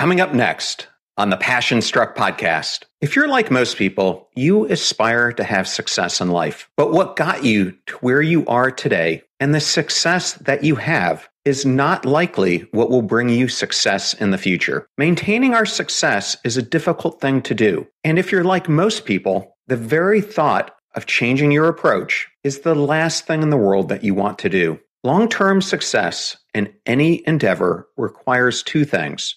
Coming up next on the Passion Struck podcast. If you're like most people, you aspire to have success in life. But what got you to where you are today and the success that you have is not likely what will bring you success in the future. Maintaining our success is a difficult thing to do. And if you're like most people, the very thought of changing your approach is the last thing in the world that you want to do. Long term success in any endeavor requires two things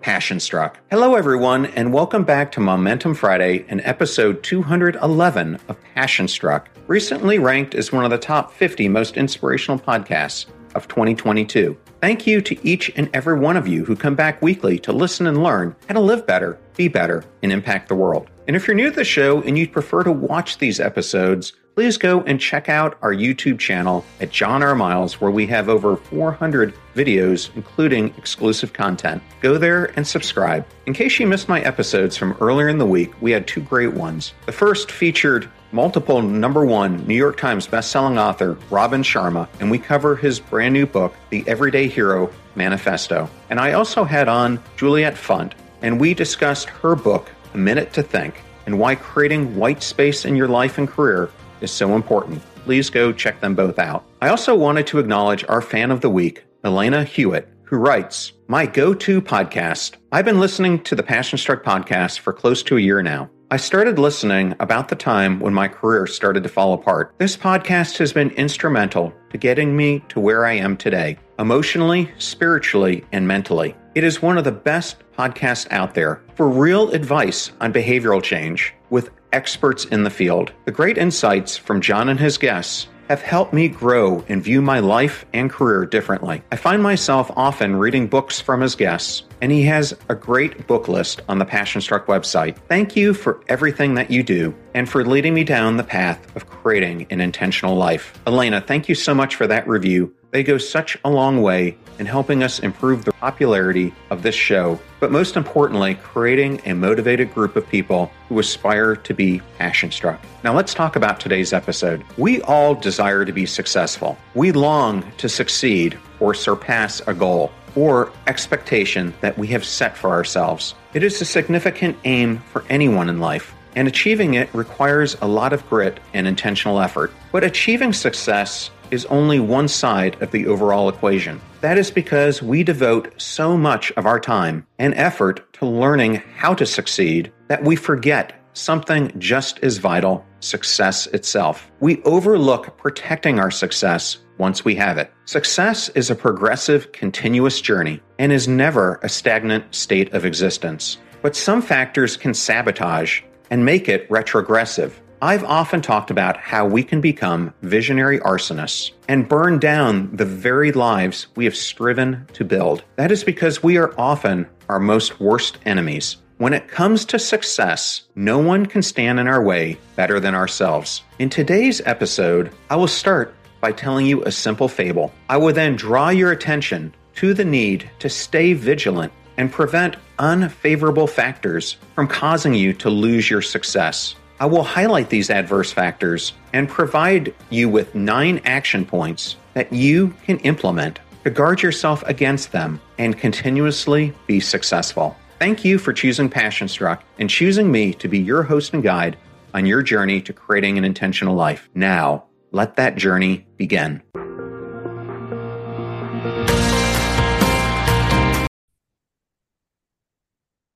Passion Struck. Hello, everyone, and welcome back to Momentum Friday and episode 211 of Passion Struck, recently ranked as one of the top 50 most inspirational podcasts of 2022. Thank you to each and every one of you who come back weekly to listen and learn how to live better, be better, and impact the world. And if you're new to the show and you'd prefer to watch these episodes, please go and check out our YouTube channel at John R. Miles, where we have over 400 videos, including exclusive content. Go there and subscribe. In case you missed my episodes from earlier in the week, we had two great ones. The first featured multiple number one New York Times bestselling author Robin Sharma, and we cover his brand new book, The Everyday Hero Manifesto. And I also had on Juliet Funt, and we discussed her book, A Minute to Think, and why creating white space in your life and career is so important. Please go check them both out. I also wanted to acknowledge our fan of the week, Elena Hewitt, who writes, My go to podcast. I've been listening to the Passion Struck podcast for close to a year now. I started listening about the time when my career started to fall apart. This podcast has been instrumental to getting me to where I am today, emotionally, spiritually, and mentally. It is one of the best podcasts out there for real advice on behavioral change with experts in the field. The great insights from John and his guests have helped me grow and view my life and career differently. I find myself often reading books from his guests, and he has a great book list on the Passion Struck website. Thank you for everything that you do and for leading me down the path of creating an intentional life. Elena, thank you so much for that review. They go such a long way in helping us improve the popularity of this show, but most importantly, creating a motivated group of people who aspire to be passion struck. Now, let's talk about today's episode. We all desire to be successful. We long to succeed or surpass a goal or expectation that we have set for ourselves. It is a significant aim for anyone in life and achieving it requires a lot of grit and intentional effort. But achieving success is only one side of the overall equation. That is because we devote so much of our time and effort to learning how to succeed that we forget something just as vital success itself. We overlook protecting our success once we have it. Success is a progressive, continuous journey and is never a stagnant state of existence. But some factors can sabotage and make it retrogressive. I've often talked about how we can become visionary arsonists and burn down the very lives we have striven to build. That is because we are often our most worst enemies. When it comes to success, no one can stand in our way better than ourselves. In today's episode, I will start by telling you a simple fable. I will then draw your attention to the need to stay vigilant and prevent unfavorable factors from causing you to lose your success. I will highlight these adverse factors and provide you with nine action points that you can implement to guard yourself against them and continuously be successful. Thank you for choosing Passion Struck and choosing me to be your host and guide on your journey to creating an intentional life. Now, let that journey begin.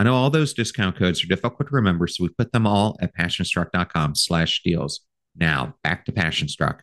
I know all those discount codes are difficult to remember, so we put them all at passionstruck.com slash deals. Now, back to Passionstruck.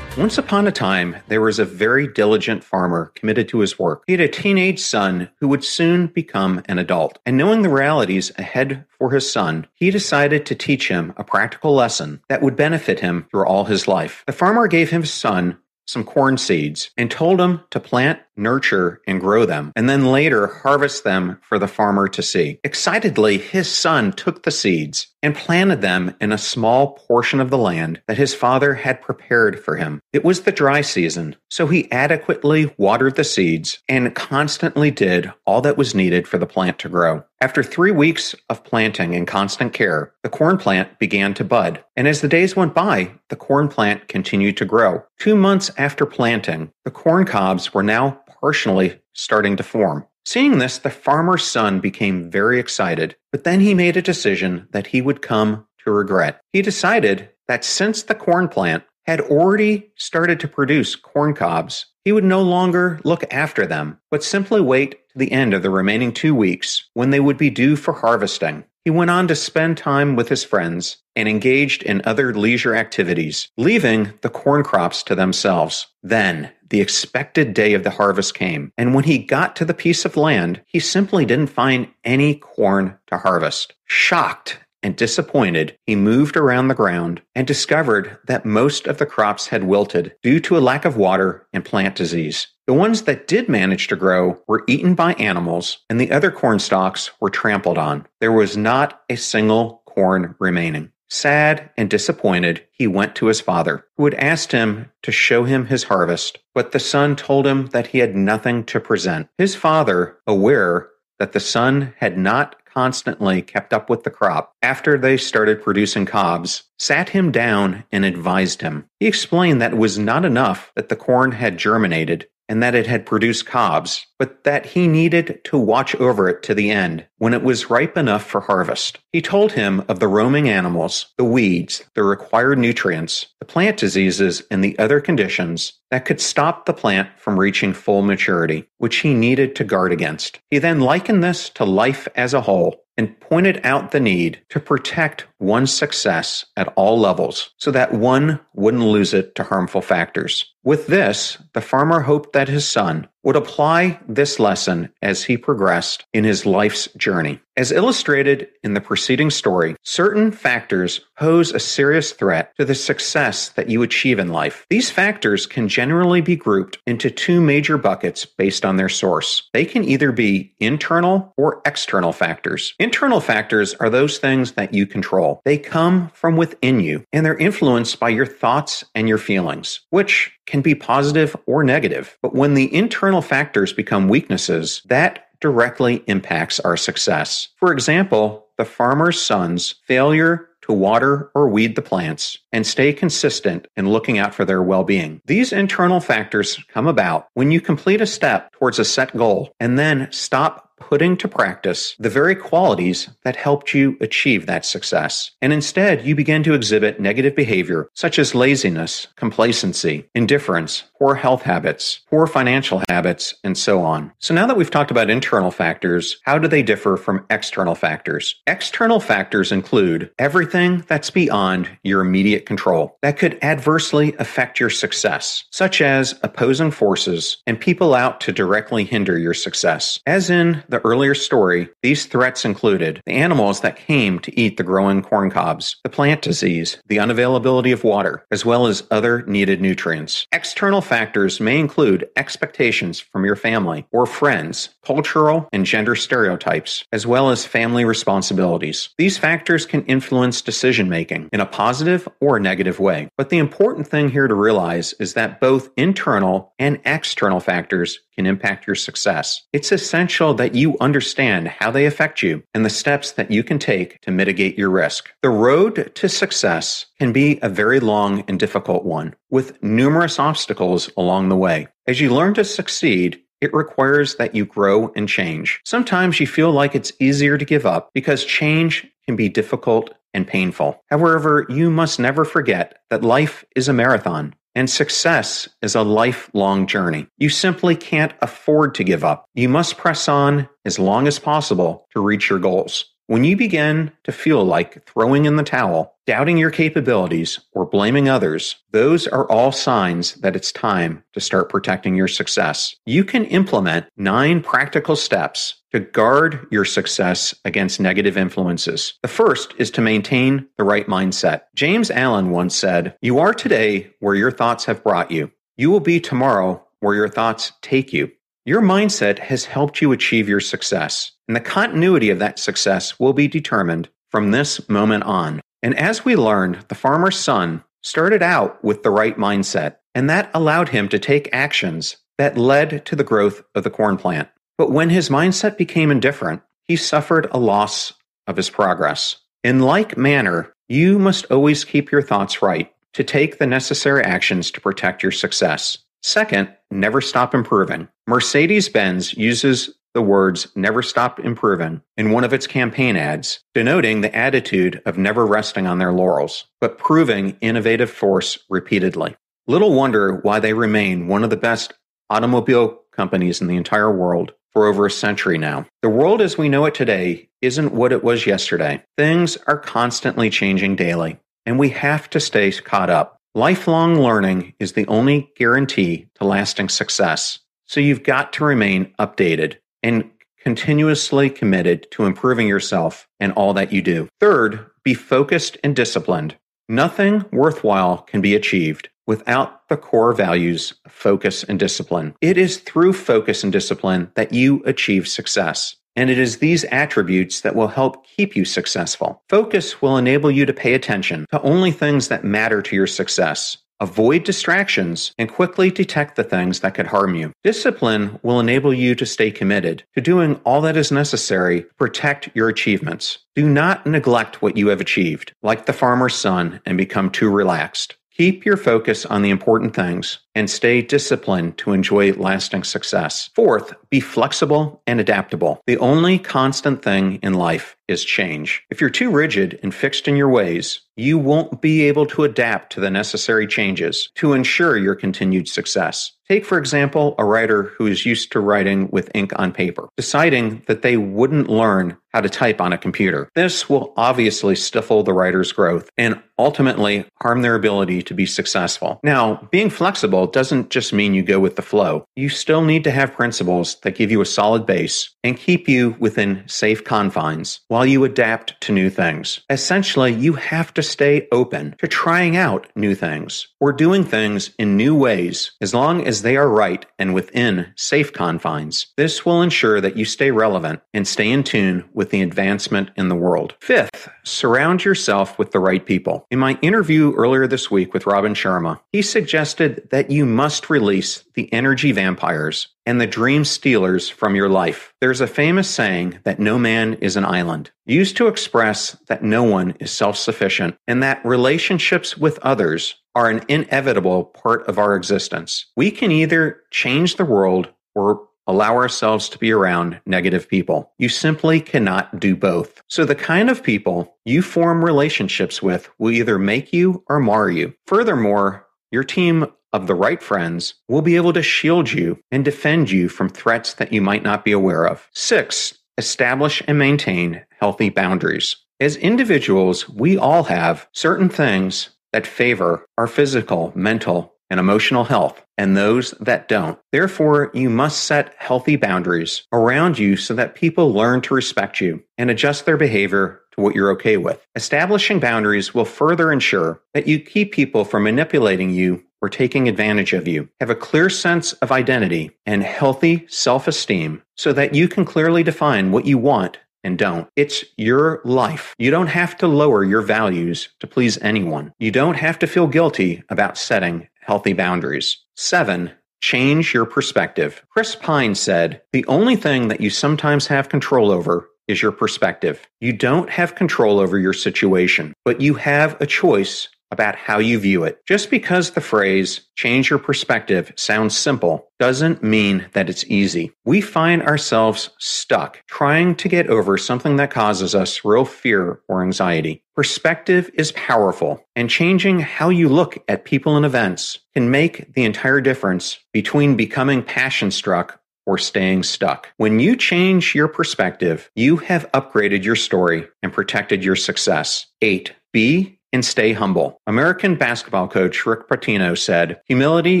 Once upon a time, there was a very diligent farmer committed to his work. He had a teenage son who would soon become an adult. And knowing the realities ahead for his son, he decided to teach him a practical lesson that would benefit him through all his life. The farmer gave his son some corn seeds and told him to plant, nurture, and grow them, and then later harvest them for the farmer to see. Excitedly, his son took the seeds and planted them in a small portion of the land that his father had prepared for him. It was the dry season, so he adequately watered the seeds and constantly did all that was needed for the plant to grow. After three weeks of planting and constant care, the corn plant began to bud, and as the days went by, the corn plant continued to grow. Two months after planting, the corn cobs were now partially starting to form. Seeing this, the farmer's son became very excited, but then he made a decision that he would come to regret. He decided that since the corn plant had already started to produce corn cobs, he would no longer look after them, but simply wait to the end of the remaining two weeks when they would be due for harvesting. He went on to spend time with his friends and engaged in other leisure activities, leaving the corn crops to themselves. Then, the expected day of the harvest came, and when he got to the piece of land, he simply didn't find any corn to harvest. Shocked and disappointed, he moved around the ground and discovered that most of the crops had wilted due to a lack of water and plant disease. The ones that did manage to grow were eaten by animals, and the other corn stalks were trampled on. There was not a single corn remaining. Sad and disappointed, he went to his father, who had asked him to show him his harvest, but the son told him that he had nothing to present. His father, aware that the son had not constantly kept up with the crop after they started producing cobs, sat him down and advised him. He explained that it was not enough that the corn had germinated and that it had produced cobs, but that he needed to watch over it to the end when it was ripe enough for harvest. He told him of the roaming animals, the weeds, the required nutrients, the plant diseases, and the other conditions that could stop the plant from reaching full maturity, which he needed to guard against. He then likened this to life as a whole and pointed out the need to protect one's success at all levels so that one wouldn't lose it to harmful factors. With this, the farmer hoped that his son would apply this lesson as he progressed in his life's journey. As illustrated in the preceding story, certain factors pose a serious threat to the success that you achieve in life. These factors can generally be grouped into two major buckets based on their source. They can either be internal or external factors. Internal factors are those things that you control. They come from within you and they're influenced by your thoughts and your feelings, which can be positive or negative. But when the internal factors become weaknesses, that directly impacts our success. For example, the farmer's son's failure to water or weed the plants and stay consistent in looking out for their well being. These internal factors come about when you complete a step towards a set goal and then stop putting to practice the very qualities that helped you achieve that success. And instead, you begin to exhibit negative behavior such as laziness, complacency, indifference, poor health habits, poor financial habits, and so on. So now that we've talked about internal factors, how do they differ from external factors? External factors include everything that's beyond your immediate control that could adversely affect your success, such as opposing forces and people out to directly hinder your success. As in the earlier story, these threats included the animals that came to eat the growing corn cobs, the plant disease, the unavailability of water, as well as other needed nutrients. External factors may include expectations from your family or friends, cultural and gender stereotypes, as well as family responsibilities. These factors can influence decision making in a positive or negative way. But the important thing here to realize is that both internal and external factors can impact your success. It's essential that you understand how they affect you and the steps that you can take to mitigate your risk. The road to success can be a very long and difficult one with numerous obstacles along the way. As you learn to succeed, it requires that you grow and change. Sometimes you feel like it's easier to give up because change can be difficult and painful. However, you must never forget that life is a marathon and success is a lifelong journey. You simply can't afford to give up. You must press on as long as possible to reach your goals. When you begin to feel like throwing in the towel, doubting your capabilities, or blaming others, those are all signs that it's time to start protecting your success. You can implement nine practical steps to guard your success against negative influences. The first is to maintain the right mindset. James Allen once said, You are today where your thoughts have brought you. You will be tomorrow where your thoughts take you. Your mindset has helped you achieve your success, and the continuity of that success will be determined from this moment on. And as we learned, the farmer's son started out with the right mindset, and that allowed him to take actions that led to the growth of the corn plant. But when his mindset became indifferent, he suffered a loss of his progress. In like manner, you must always keep your thoughts right to take the necessary actions to protect your success. Second, never stop improving. Mercedes Benz uses the words never stop improving in one of its campaign ads, denoting the attitude of never resting on their laurels, but proving innovative force repeatedly. Little wonder why they remain one of the best automobile companies in the entire world for over a century now. The world as we know it today isn't what it was yesterday. Things are constantly changing daily, and we have to stay caught up. Lifelong learning is the only guarantee to lasting success. So you've got to remain updated and continuously committed to improving yourself and all that you do. Third, be focused and disciplined. Nothing worthwhile can be achieved without the core values of focus and discipline. It is through focus and discipline that you achieve success. And it is these attributes that will help keep you successful. Focus will enable you to pay attention to only things that matter to your success. Avoid distractions and quickly detect the things that could harm you. Discipline will enable you to stay committed to doing all that is necessary to protect your achievements. Do not neglect what you have achieved, like the farmer's son, and become too relaxed. Keep your focus on the important things and stay disciplined to enjoy lasting success. Fourth, be flexible and adaptable. The only constant thing in life is change. If you're too rigid and fixed in your ways, you won't be able to adapt to the necessary changes to ensure your continued success. Take, for example, a writer who is used to writing with ink on paper, deciding that they wouldn't learn how to type on a computer. This will obviously stifle the writer's growth and ultimately harm their ability to be successful. Now, being flexible doesn't just mean you go with the flow. You still need to have principles that give you a solid base and keep you within safe confines while you adapt to new things. Essentially, you have to stay open to trying out new things or doing things in new ways as long as they are right and within safe confines. This will ensure that you stay relevant and stay in tune with the advancement in the world. Fifth, surround yourself with the right people. In my interview earlier this week with Robin Sharma, he suggested that you must release the energy vampires and the dream stealers from your life. There's a famous saying that no man is an island, used to express that no one is self sufficient and that relationships with others are an inevitable part of our existence. We can either change the world or allow ourselves to be around negative people. You simply cannot do both. So the kind of people you form relationships with will either make you or mar you. Furthermore, your team of the right friends will be able to shield you and defend you from threats that you might not be aware of. Six, establish and maintain healthy boundaries. As individuals, we all have certain things that favor our physical, mental, and emotional health, and those that don't. Therefore, you must set healthy boundaries around you so that people learn to respect you and adjust their behavior to what you're okay with. Establishing boundaries will further ensure that you keep people from manipulating you or taking advantage of you. Have a clear sense of identity and healthy self esteem so that you can clearly define what you want and don't. It's your life. You don't have to lower your values to please anyone. You don't have to feel guilty about setting healthy boundaries. Seven, change your perspective. Chris Pine said, The only thing that you sometimes have control over is your perspective. You don't have control over your situation, but you have a choice about how you view it. Just because the phrase change your perspective sounds simple doesn't mean that it's easy. We find ourselves stuck trying to get over something that causes us real fear or anxiety. Perspective is powerful, and changing how you look at people and events can make the entire difference between becoming passion struck or staying stuck. When you change your perspective, you have upgraded your story and protected your success. Eight, be and stay humble. American basketball coach Rick Pitino said, Humility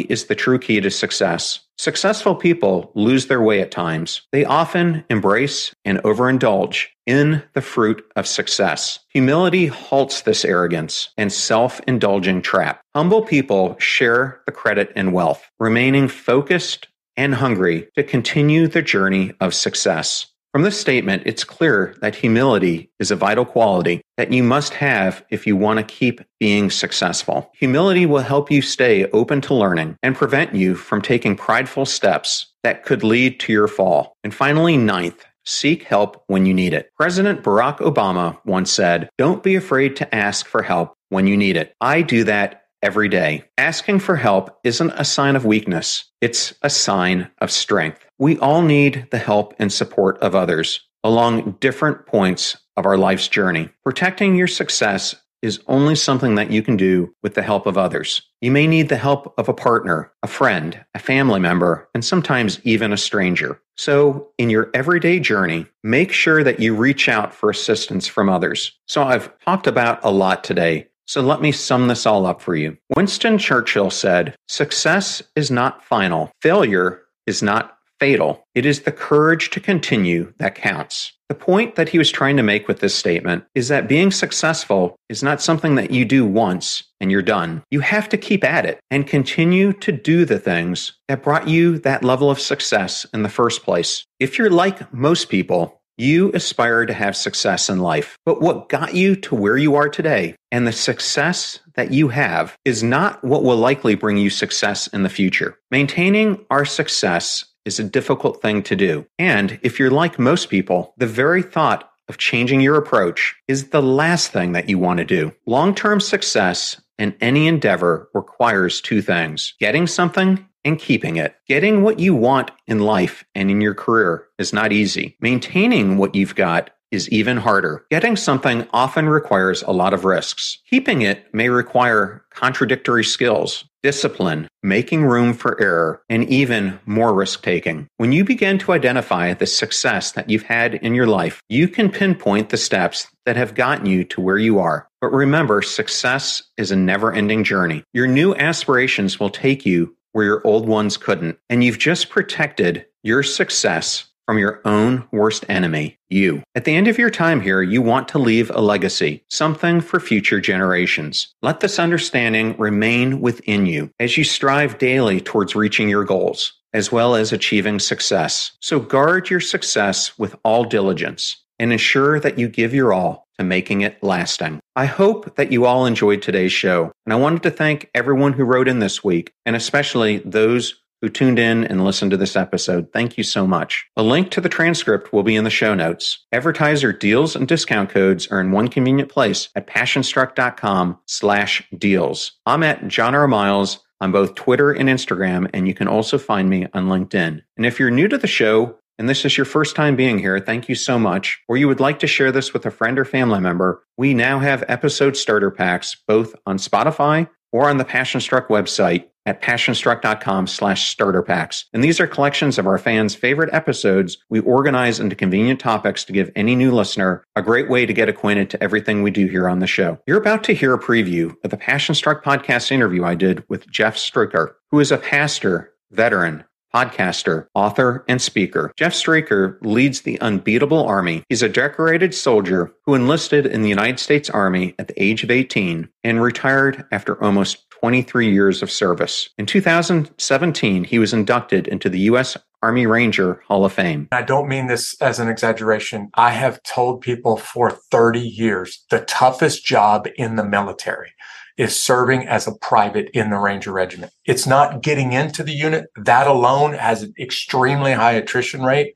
is the true key to success. Successful people lose their way at times. They often embrace and overindulge in the fruit of success. Humility halts this arrogance and self indulging trap. Humble people share the credit and wealth, remaining focused and hungry to continue the journey of success. From this statement, it's clear that humility is a vital quality that you must have if you want to keep being successful. Humility will help you stay open to learning and prevent you from taking prideful steps that could lead to your fall. And finally, ninth, seek help when you need it. President Barack Obama once said, Don't be afraid to ask for help when you need it. I do that every day. Asking for help isn't a sign of weakness, it's a sign of strength. We all need the help and support of others along different points of our life's journey. Protecting your success is only something that you can do with the help of others. You may need the help of a partner, a friend, a family member, and sometimes even a stranger. So, in your everyday journey, make sure that you reach out for assistance from others. So, I've talked about a lot today, so let me sum this all up for you. Winston Churchill said, Success is not final, failure is not fatal. It is the courage to continue that counts. The point that he was trying to make with this statement is that being successful is not something that you do once and you're done. You have to keep at it and continue to do the things that brought you that level of success in the first place. If you're like most people, you aspire to have success in life, but what got you to where you are today and the success that you have is not what will likely bring you success in the future. Maintaining our success is a difficult thing to do. And if you're like most people, the very thought of changing your approach is the last thing that you want to do. Long term success in any endeavor requires two things getting something and keeping it. Getting what you want in life and in your career is not easy. Maintaining what you've got is even harder. Getting something often requires a lot of risks. Keeping it may require contradictory skills, discipline, making room for error, and even more risk taking. When you begin to identify the success that you've had in your life, you can pinpoint the steps that have gotten you to where you are. But remember, success is a never ending journey. Your new aspirations will take you where your old ones couldn't. And you've just protected your success from your own worst enemy, you. At the end of your time here, you want to leave a legacy, something for future generations. Let this understanding remain within you as you strive daily towards reaching your goals, as well as achieving success. So guard your success with all diligence and ensure that you give your all to making it lasting. I hope that you all enjoyed today's show, and I wanted to thank everyone who wrote in this week, and especially those who tuned in and listened to this episode. Thank you so much. A link to the transcript will be in the show notes. Advertiser deals and discount codes are in one convenient place at passionstruck.com slash deals. I'm at John R. Miles on both Twitter and Instagram, and you can also find me on LinkedIn. And if you're new to the show, and this is your first time being here, thank you so much. Or you would like to share this with a friend or family member, we now have episode starter packs both on Spotify or on the Passion Struck website at passionstruck.com slash starter packs. And these are collections of our fans' favorite episodes we organize into convenient topics to give any new listener a great way to get acquainted to everything we do here on the show. You're about to hear a preview of the Passion Struck podcast interview I did with Jeff Struecker, who is a pastor, veteran, podcaster, author, and speaker. Jeff Struecker leads the Unbeatable Army. He's a decorated soldier who enlisted in the United States Army at the age of 18 and retired after almost 23 years of service. In 2017, he was inducted into the U.S. Army Ranger Hall of Fame. I don't mean this as an exaggeration. I have told people for 30 years the toughest job in the military is serving as a private in the Ranger Regiment. It's not getting into the unit. That alone has an extremely high attrition rate.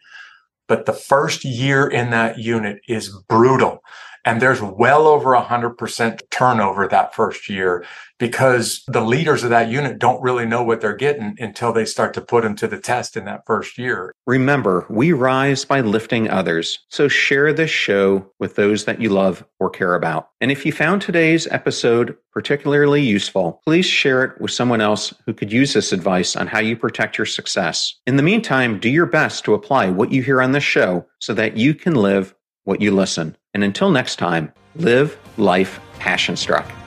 But the first year in that unit is brutal. And there's well over 100% turnover that first year because the leaders of that unit don't really know what they're getting until they start to put them to the test in that first year. Remember, we rise by lifting others. So share this show with those that you love or care about. And if you found today's episode particularly useful, please share it with someone else who could use this advice on how you protect your success. In the meantime, do your best to apply what you hear on this show so that you can live what you listen. And until next time, live life passion struck.